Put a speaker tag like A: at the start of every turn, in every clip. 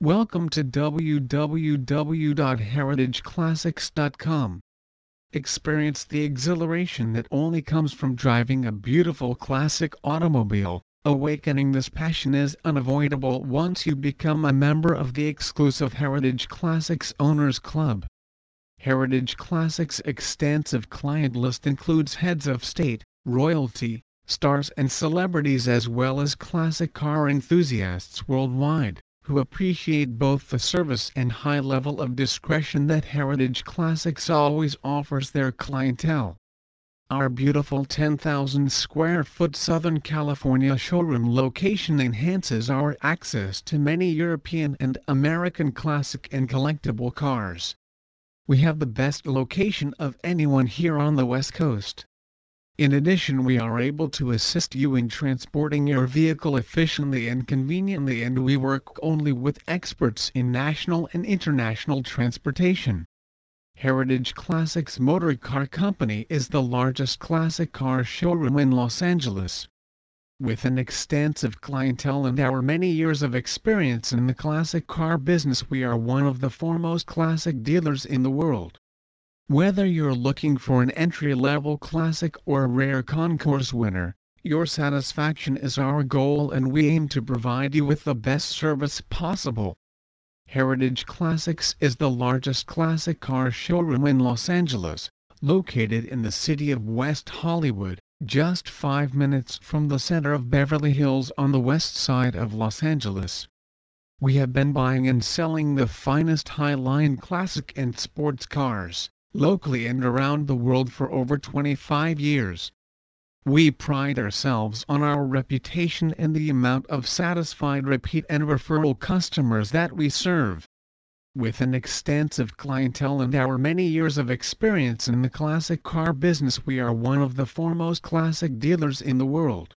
A: Welcome to www.heritageclassics.com. Experience the exhilaration that only comes from driving a beautiful classic automobile. Awakening this passion is unavoidable once you become a member of the exclusive Heritage Classics Owners Club. Heritage Classics' extensive client list includes heads of state, royalty, stars and celebrities as well as classic car enthusiasts worldwide who appreciate both the service and high level of discretion that Heritage Classics always offers their clientele. Our beautiful 10,000 square foot Southern California showroom location enhances our access to many European and American classic and collectible cars. We have the best location of anyone here on the West Coast. In addition we are able to assist you in transporting your vehicle efficiently and conveniently and we work only with experts in national and international transportation. Heritage Classics Motor Car Company is the largest classic car showroom in Los Angeles. With an extensive clientele and our many years of experience in the classic car business we are one of the foremost classic dealers in the world. Whether you're looking for an entry-level classic or a rare concours winner, your satisfaction is our goal and we aim to provide you with the best service possible. Heritage Classics is the largest classic car showroom in Los Angeles, located in the city of West Hollywood, just five minutes from the center of Beverly Hills on the west side of Los Angeles. We have been buying and selling the finest high-line classic and sports cars locally and around the world for over 25 years. We pride ourselves on our reputation and the amount of satisfied repeat and referral customers that we serve. With an extensive clientele and our many years of experience in the classic car business we are one of the foremost classic dealers in the world.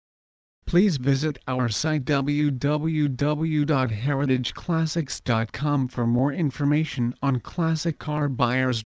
A: Please visit our site www.heritageclassics.com for more information on classic car buyers.